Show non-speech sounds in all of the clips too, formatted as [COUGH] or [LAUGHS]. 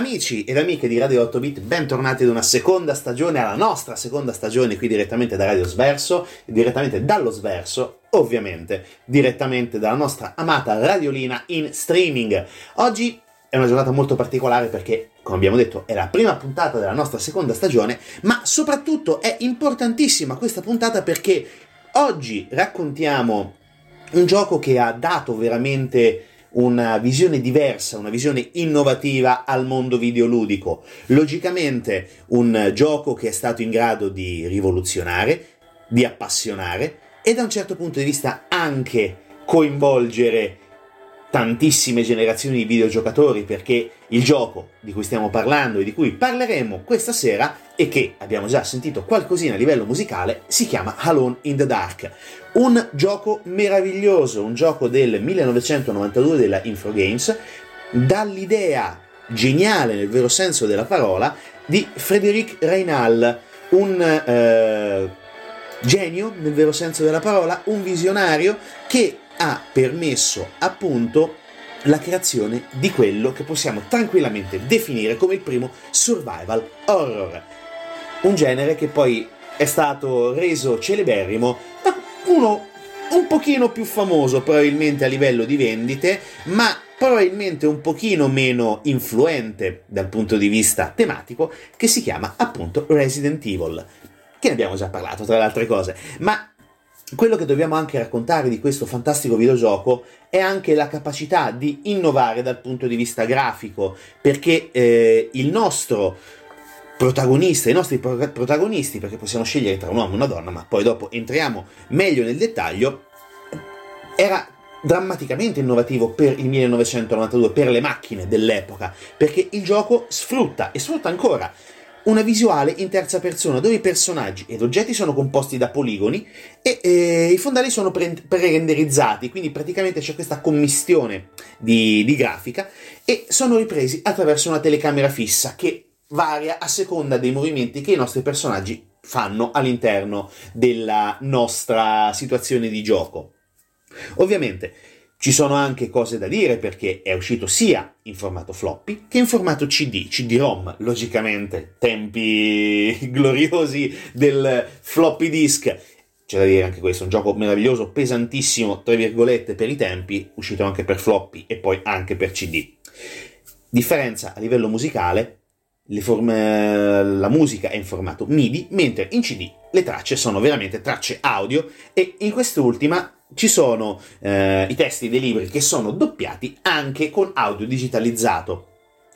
Amici ed amiche di Radio 8 Bit, bentornati ad una seconda stagione, alla nostra seconda stagione qui direttamente da Radio Sverso, direttamente dallo Sverso, ovviamente direttamente dalla nostra amata radiolina in streaming. Oggi è una giornata molto particolare perché, come abbiamo detto, è la prima puntata della nostra seconda stagione, ma soprattutto è importantissima questa puntata perché oggi raccontiamo un gioco che ha dato veramente una visione diversa, una visione innovativa al mondo videoludico. Logicamente un gioco che è stato in grado di rivoluzionare, di appassionare e da un certo punto di vista anche coinvolgere tantissime generazioni di videogiocatori perché il gioco di cui stiamo parlando e di cui parleremo questa sera e che abbiamo già sentito qualcosina a livello musicale si chiama Alone in the Dark. Un gioco meraviglioso, un gioco del 1992 della Infogames dall'idea geniale nel vero senso della parola di Frédéric Reynal, un eh, genio nel vero senso della parola, un visionario che ha permesso appunto la creazione di quello che possiamo tranquillamente definire come il primo survival horror. Un genere che poi è stato reso celeberrimo da uno un pochino più famoso probabilmente a livello di vendite, ma probabilmente un pochino meno influente dal punto di vista tematico, che si chiama appunto Resident Evil, che ne abbiamo già parlato tra le altre cose, ma quello che dobbiamo anche raccontare di questo fantastico videogioco è anche la capacità di innovare dal punto di vista grafico, perché eh, il nostro protagonista, i nostri pro- protagonisti, perché possiamo scegliere tra un uomo e una donna, ma poi dopo entriamo meglio nel dettaglio, era drammaticamente innovativo per il 1992, per le macchine dell'epoca, perché il gioco sfrutta e sfrutta ancora una visuale in terza persona dove i personaggi ed oggetti sono composti da poligoni e eh, i fondali sono pre- pre-renderizzati, quindi praticamente c'è questa commistione di, di grafica e sono ripresi attraverso una telecamera fissa che varia a seconda dei movimenti che i nostri personaggi fanno all'interno della nostra situazione di gioco. Ovviamente ci sono anche cose da dire perché è uscito sia in formato floppy che in formato CD, CD-ROM, logicamente, tempi [LAUGHS] gloriosi del floppy disk. C'è da dire anche questo, un gioco meraviglioso, pesantissimo, tra virgolette, per i tempi, uscito anche per floppy e poi anche per CD. Differenza a livello musicale, forme, la musica è in formato MIDI, mentre in CD le tracce sono veramente tracce audio e in quest'ultima ci sono eh, i testi dei libri che sono doppiati anche con audio digitalizzato.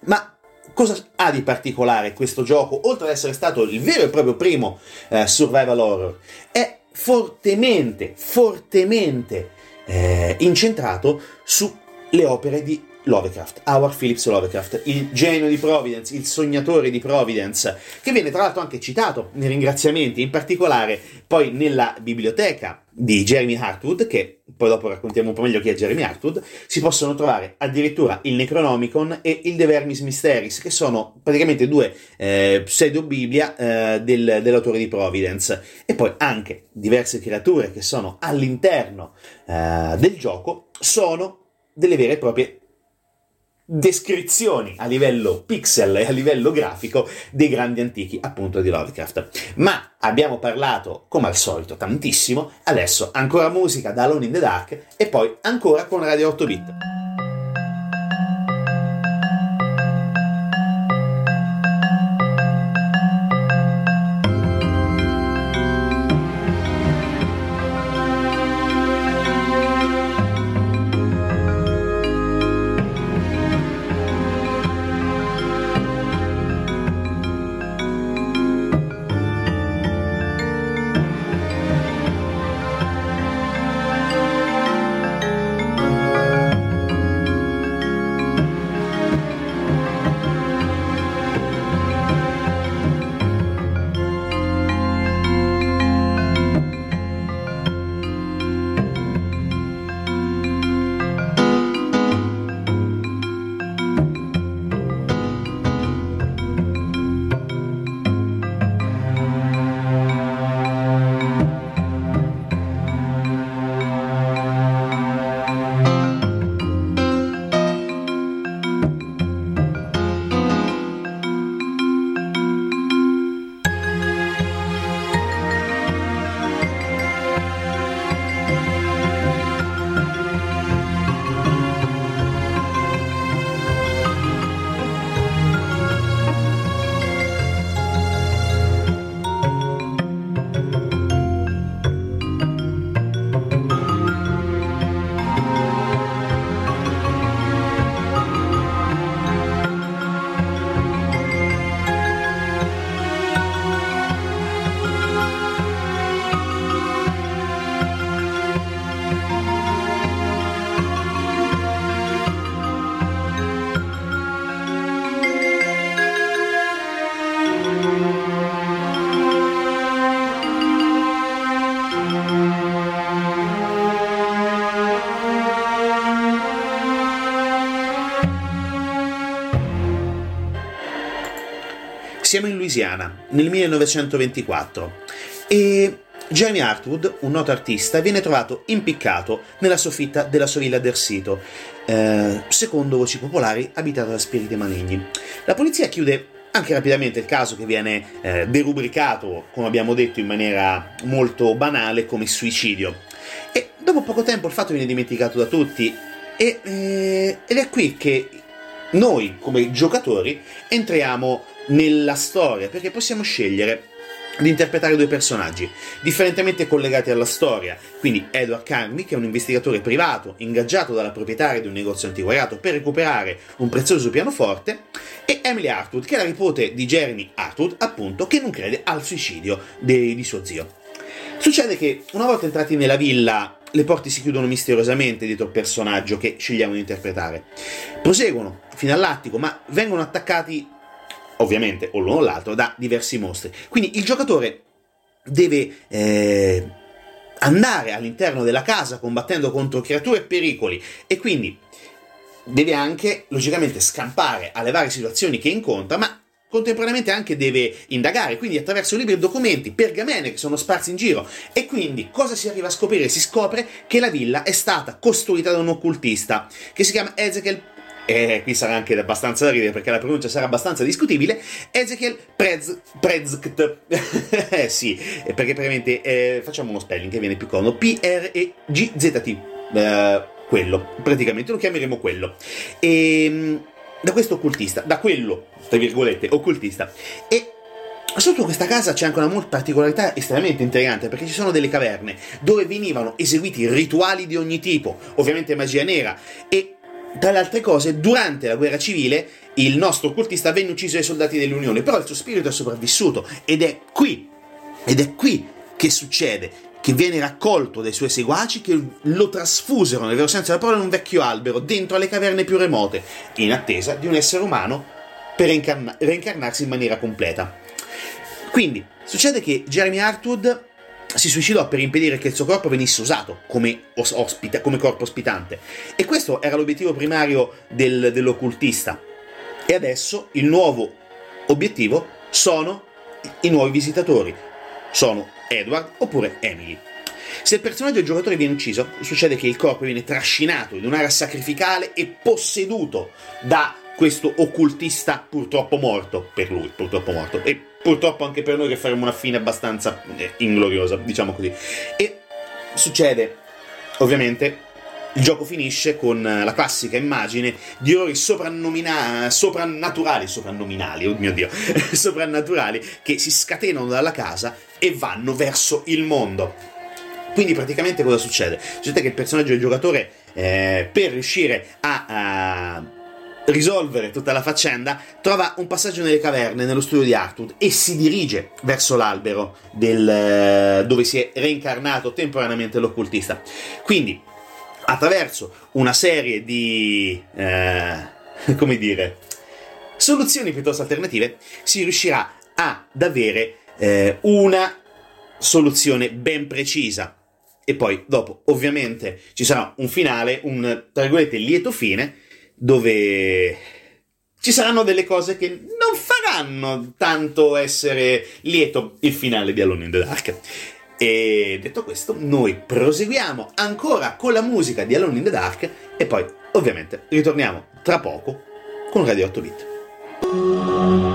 Ma cosa ha di particolare questo gioco, oltre ad essere stato il vero e proprio primo eh, survival horror? È fortemente, fortemente eh, incentrato sulle opere di Lovecraft, Howard Phillips Lovecraft, il genio di Providence, il sognatore di Providence, che viene tra l'altro anche citato nei ringraziamenti, in particolare poi nella biblioteca di Jeremy Hartwood, che poi dopo raccontiamo un po' meglio chi è Jeremy Hartwood, si possono trovare addirittura il Necronomicon e il De Vermis Mysteris, che sono praticamente due eh, pseudo-biblia eh, del, dell'autore di Providence. E poi anche diverse creature che sono all'interno eh, del gioco sono delle vere e proprie descrizioni a livello pixel e a livello grafico dei grandi antichi appunto di Lovecraft. Ma abbiamo parlato come al solito tantissimo, adesso ancora musica da Alone in the Dark e poi ancora con Radio 8 bit. Siamo in Louisiana, nel 1924, e Jeremy Hartwood, un noto artista, viene trovato impiccato nella soffitta della sua villa d'Ersito, eh, secondo voci popolari abitata da spiriti maligni. La polizia chiude anche rapidamente il caso che viene eh, derubricato, come abbiamo detto in maniera molto banale, come suicidio. E dopo poco tempo il fatto viene dimenticato da tutti e, eh, ed è qui che noi come giocatori entriamo nella storia, perché possiamo scegliere di interpretare due personaggi differentemente collegati alla storia. Quindi Edward Carmi, che è un investigatore privato ingaggiato dalla proprietaria di un negozio antiquariato per recuperare un prezioso pianoforte, e Emily Hartwood, che è la nipote di Jeremy Hartwood, appunto, che non crede al suicidio di, di suo zio. Succede che una volta entrati nella villa le porte si chiudono misteriosamente dietro il personaggio che scegliamo di interpretare. Proseguono fino all'attico, ma vengono attaccati ovviamente o l'uno o l'altro, da diversi mostri. Quindi il giocatore deve eh, andare all'interno della casa combattendo contro creature e pericoli e quindi deve anche logicamente scampare alle varie situazioni che incontra, ma contemporaneamente anche deve indagare, quindi attraverso libri e documenti, pergamene che sono sparsi in giro. E quindi cosa si arriva a scoprire? Si scopre che la villa è stata costruita da un occultista che si chiama Ezekiel e qui sarà anche abbastanza da ridere perché la pronuncia sarà abbastanza discutibile, Ezekiel Prez, Prezgt, [LAUGHS] eh sì, perché praticamente eh, facciamo uno spelling che viene più comodo, P-R-E-G-Z-T, eh, quello, praticamente lo chiameremo quello. E ehm, da questo occultista, da quello, tra virgolette, occultista, e Sotto questa casa c'è anche una particolarità estremamente intrigante perché ci sono delle caverne dove venivano eseguiti rituali di ogni tipo, ovviamente magia nera, e tra le altre cose, durante la guerra civile il nostro occultista venne ucciso dai soldati dell'Unione, però il suo spirito è sopravvissuto ed è qui, ed è qui che succede che viene raccolto dai suoi seguaci che lo trasfusero, nel vero senso della parola, in un vecchio albero, dentro alle caverne più remote, in attesa di un essere umano per reincarna- reincarnarsi in maniera completa. Quindi, succede che Jeremy Hartwood si suicidò per impedire che il suo corpo venisse usato come, ospita, come corpo ospitante. E questo era l'obiettivo primario del, dell'occultista. E adesso il nuovo obiettivo sono i nuovi visitatori. Sono Edward oppure Emily. Se il personaggio del giocatore viene ucciso, succede che il corpo viene trascinato in un'area sacrificale e posseduto da questo occultista purtroppo morto, per lui purtroppo morto, e purtroppo anche per noi che faremo una fine abbastanza eh, ingloriosa, diciamo così. E succede, ovviamente, il gioco finisce con la classica immagine di orrori soprannaturali, soprannominali, oh mio dio, [LAUGHS] soprannaturali, che si scatenano dalla casa e vanno verso il mondo. Quindi praticamente cosa succede? Succede che il personaggio del giocatore, eh, per riuscire a, a risolvere tutta la faccenda, trova un passaggio nelle caverne nello studio di Artwood e si dirige verso l'albero del, eh, dove si è reincarnato temporaneamente l'occultista. Quindi, attraverso una serie di... Eh, [LAUGHS] come dire... soluzioni piuttosto alternative, si riuscirà ad avere eh, una soluzione ben precisa. E poi, dopo, ovviamente, ci sarà un finale, un, tra virgolette, lieto fine, dove ci saranno delle cose che non faranno tanto essere lieto il finale di Alone in the Dark. E detto questo, noi proseguiamo ancora con la musica di Alone in the Dark e poi ovviamente ritorniamo tra poco con Radio 8 Bit.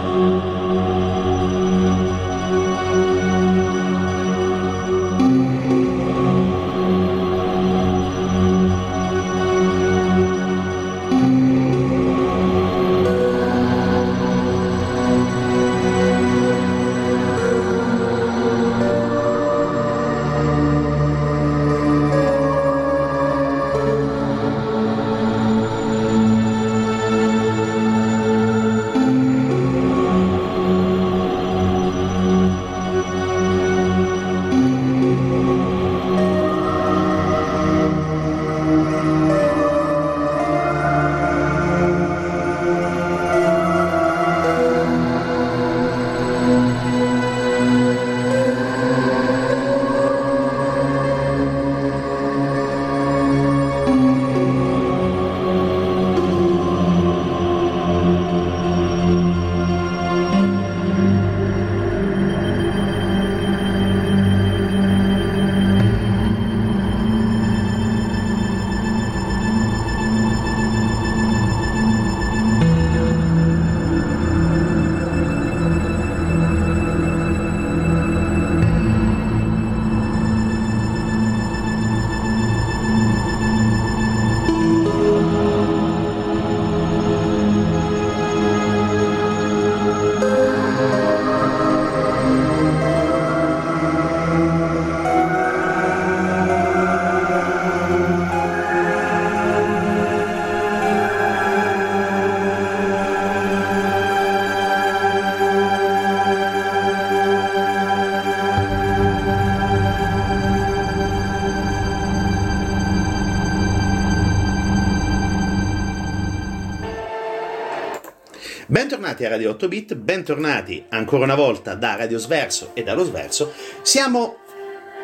Bentornati a Radio 8 Bit, bentornati ancora una volta da Radio Sverso e dallo Sverso. Siamo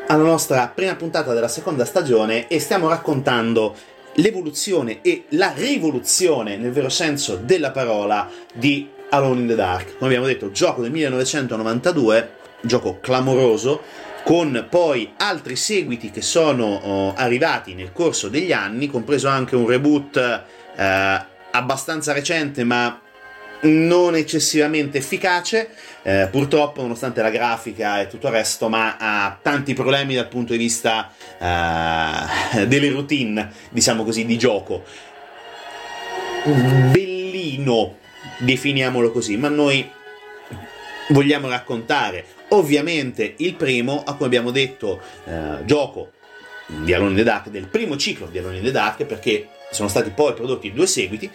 alla nostra prima puntata della seconda stagione e stiamo raccontando l'evoluzione e la rivoluzione, nel vero senso della parola, di Alone in the Dark. Come abbiamo detto, gioco del 1992, gioco clamoroso, con poi altri seguiti che sono oh, arrivati nel corso degli anni, compreso anche un reboot eh, abbastanza recente ma non eccessivamente efficace, eh, purtroppo nonostante la grafica e tutto il resto, ma ha tanti problemi dal punto di vista eh, [LAUGHS] delle routine, diciamo così, di gioco. Bellino, definiamolo così, ma noi vogliamo raccontare ovviamente il primo, a cui abbiamo detto, eh, gioco di Alone in the Dark, del primo ciclo di Alone in the Dark, perché sono stati poi prodotti due seguiti.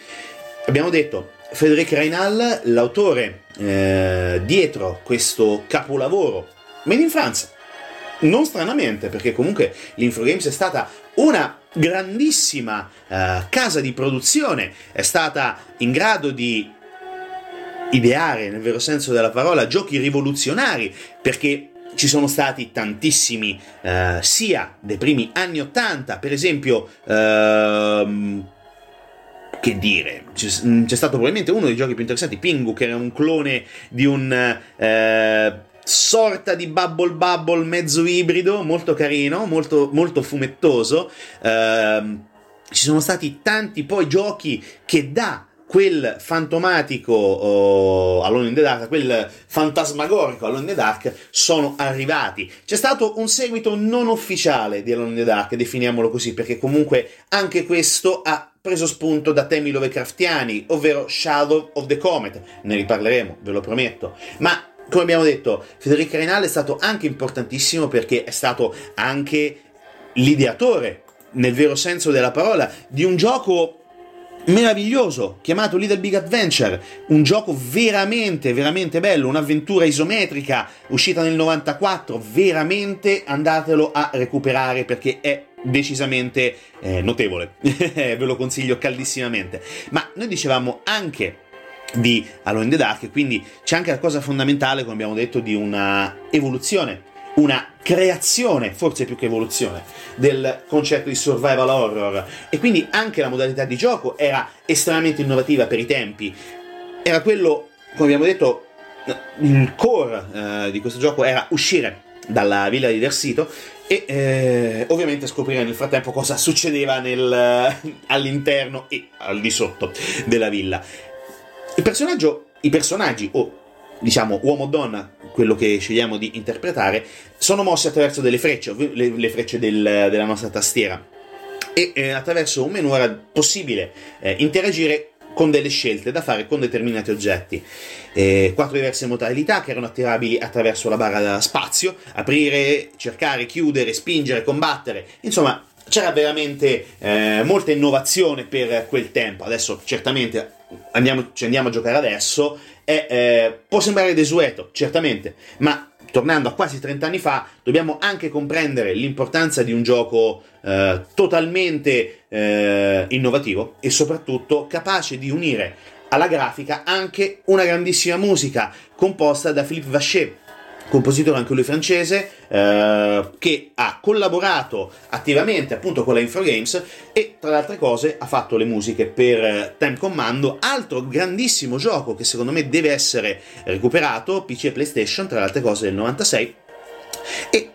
Abbiamo detto Frédéric Reinal, l'autore eh, dietro questo capolavoro, made in France, non stranamente, perché comunque l'Infogames è stata una grandissima uh, casa di produzione, è stata in grado di ideare, nel vero senso della parola, giochi rivoluzionari, perché ci sono stati tantissimi, uh, sia dei primi anni 80, per esempio... Uh, che dire, c'è, c'è, stato probabilmente uno dei giochi più interessanti, Pingu, che era un clone di un eh, sorta di Bubble Bubble mezzo ibrido, molto carino, molto, molto fumettoso. Eh, ci sono stati tanti poi giochi che da quel fantomatico oh, Alone in the Dark, quel fantasmagorico Alone in the Dark sono arrivati. C'è stato un seguito non ufficiale di Alone in the Dark, definiamolo così, perché comunque anche questo ha preso spunto da temi Lovecraftiani, ovvero Shadow of the Comet. Ne riparleremo, ve lo prometto. Ma come abbiamo detto, Federico Reinal è stato anche importantissimo perché è stato anche l'ideatore, nel vero senso della parola, di un gioco meraviglioso chiamato Little Big Adventure, un gioco veramente, veramente bello, un'avventura isometrica uscita nel 94, veramente andatelo a recuperare perché è decisamente eh, notevole, [LAUGHS] ve lo consiglio caldissimamente. Ma noi dicevamo anche di Alone in the Dark, quindi c'è anche la cosa fondamentale, come abbiamo detto, di una evoluzione una creazione, forse più che evoluzione, del concetto di survival horror. E quindi anche la modalità di gioco era estremamente innovativa per i tempi. Era quello, come abbiamo detto, il core eh, di questo gioco era uscire dalla villa di Dersito e eh, ovviamente scoprire nel frattempo cosa succedeva nel, all'interno e al di sotto della villa. Il personaggio, i personaggi o diciamo uomo-donna, quello che scegliamo di interpretare, sono mossi attraverso delle frecce, le, le frecce del, della nostra tastiera. E eh, attraverso un menu era possibile eh, interagire con delle scelte da fare con determinati oggetti. Eh, quattro diverse modalità che erano attivabili attraverso la barra spazio, aprire, cercare, chiudere, spingere, combattere, insomma c'era veramente eh, molta innovazione per quel tempo. Adesso certamente andiamo, ci andiamo a giocare adesso è, eh, può sembrare desueto, certamente, ma tornando a quasi 30 anni fa, dobbiamo anche comprendere l'importanza di un gioco eh, totalmente eh, innovativo e soprattutto capace di unire alla grafica anche una grandissima musica composta da Philippe Vacher, compositore anche lui francese, eh, che ha collaborato attivamente appunto con la Infogames e tra le altre cose ha fatto le musiche per eh, Time Commando, altro grandissimo gioco che secondo me deve essere recuperato, PC e PlayStation, tra le altre cose del 96, e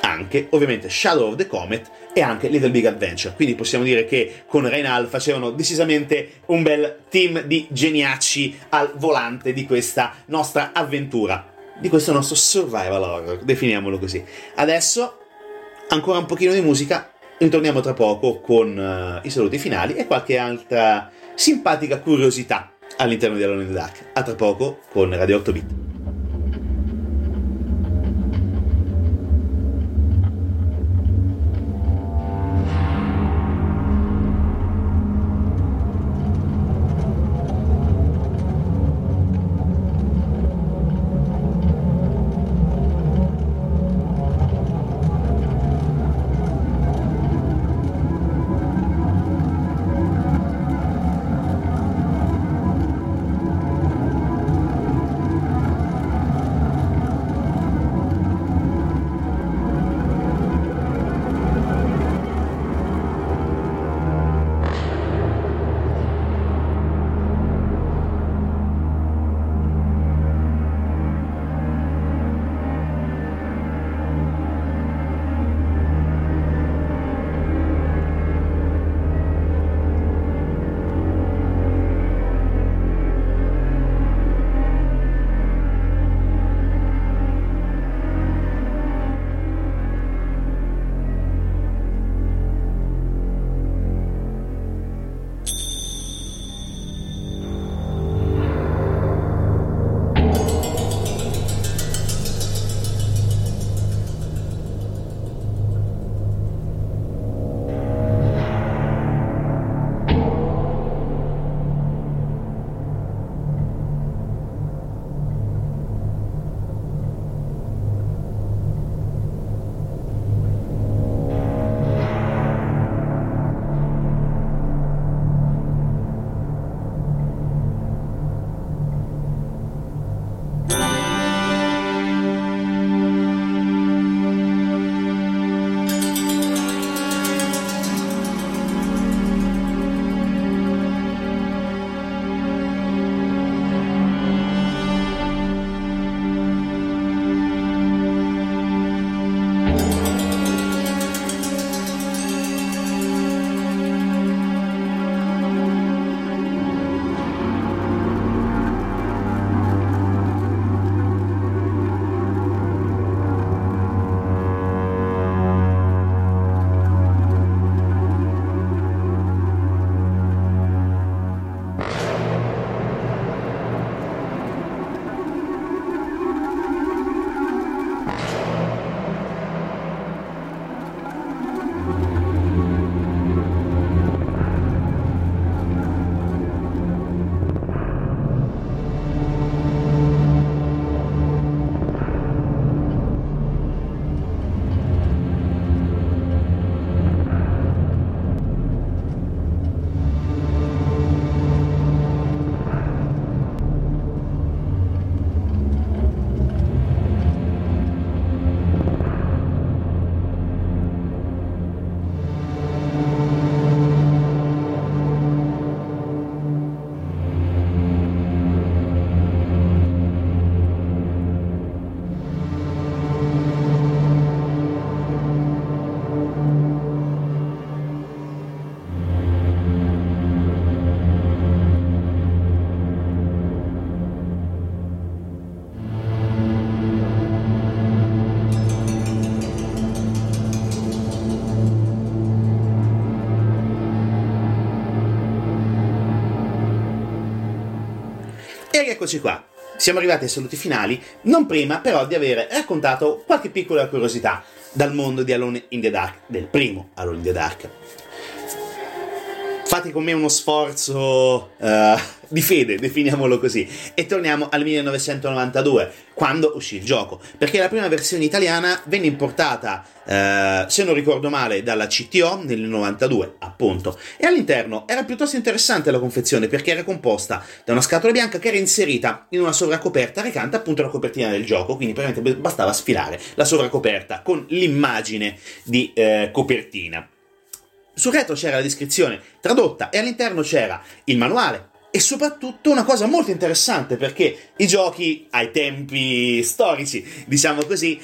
anche ovviamente Shadow of the Comet e anche Little Big Adventure. Quindi possiamo dire che con Reynal facevano decisamente un bel team di geniacci al volante di questa nostra avventura di questo nostro survival horror, definiamolo così. Adesso ancora un pochino di musica, ritorniamo tra poco con uh, i saluti finali e qualche altra simpatica curiosità all'interno di Alone in the Dark. A tra poco con Radio 8 Bit. Eccoci qua. Siamo arrivati ai saluti finali, non prima però di aver raccontato qualche piccola curiosità dal mondo di Alone in the Dark, del primo Alone in the Dark. Fate con me uno sforzo uh, di fede, definiamolo così, e torniamo al 1992, quando uscì il gioco, perché la prima versione italiana venne importata, uh, se non ricordo male, dalla CTO nel 92, appunto, e all'interno era piuttosto interessante la confezione perché era composta da una scatola bianca che era inserita in una sovracoperta recante appunto la copertina del gioco, quindi praticamente bastava sfilare la sovracoperta con l'immagine di uh, copertina. Sul retro c'era la descrizione tradotta e all'interno c'era il manuale, e soprattutto una cosa molto interessante perché i giochi ai tempi storici, diciamo così,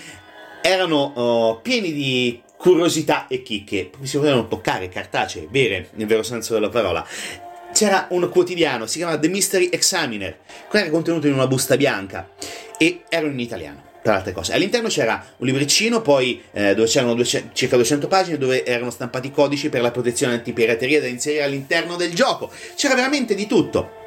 erano uh, pieni di curiosità e chicche, si potevano toccare, cartacee, vere, nel vero senso della parola. C'era un quotidiano, si chiamava The Mystery Examiner, che era contenuto in una busta bianca e era in italiano tra altre cose. All'interno c'era un libricino, poi eh, dove c'erano 200, circa 200 pagine dove erano stampati codici per la protezione antipirateria da inserire all'interno del gioco. C'era veramente di tutto.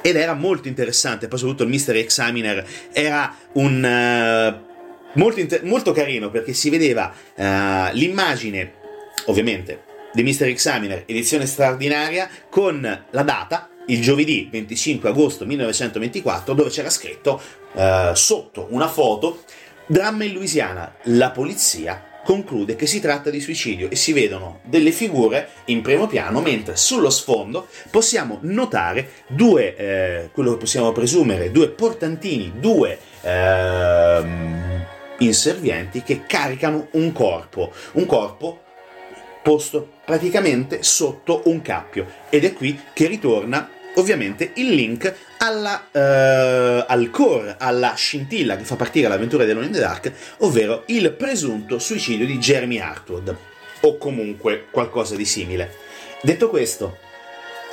Ed era molto interessante, poi soprattutto il Mystery Examiner era un... Uh, molto, inter- molto, carino perché si vedeva uh, l'immagine, ovviamente, di Mystery Examiner, edizione straordinaria, con la data, il giovedì 25 agosto 1924 dove c'era scritto eh, sotto una foto dramma in Louisiana. La polizia conclude che si tratta di suicidio e si vedono delle figure in primo piano mentre sullo sfondo possiamo notare due eh, quello che possiamo presumere due portantini due eh, inservienti che caricano un corpo un corpo posto praticamente sotto un cappio ed è qui che ritorna ovviamente il link alla, uh, al core, alla scintilla che fa partire l'avventura di Alone in the Dark, ovvero il presunto suicidio di Jeremy Hartwood, o comunque qualcosa di simile. Detto questo,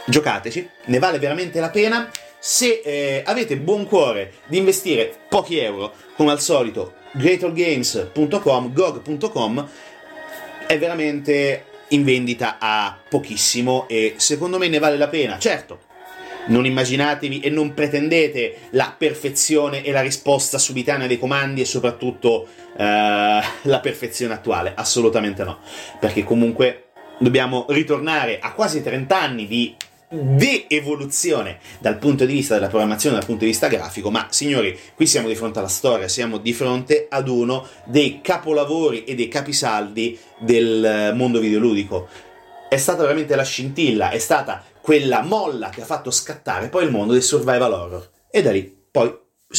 giocateci, ne vale veramente la pena. Se eh, avete buon cuore di investire pochi euro, come al solito, greatergames.com, gog.com, è veramente in vendita a pochissimo e secondo me ne vale la pena. Certo, non immaginatevi e non pretendete la perfezione e la risposta subitanea dei comandi e soprattutto uh, la perfezione attuale, assolutamente no, perché comunque dobbiamo ritornare a quasi 30 anni di de-evoluzione dal punto di vista della programmazione, dal punto di vista grafico, ma signori, qui siamo di fronte alla storia, siamo di fronte ad uno dei capolavori e dei capisaldi del mondo videoludico. È stata veramente la scintilla, è stata quella molla che ha fatto scattare poi il mondo del survival horror. E da lì poi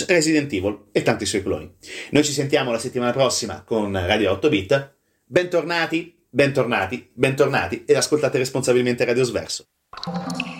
Resident Evil e tanti suoi cloni. Noi ci sentiamo la settimana prossima con Radio 8 Bit. Bentornati, bentornati, bentornati ed ascoltate responsabilmente Radio Sverso. you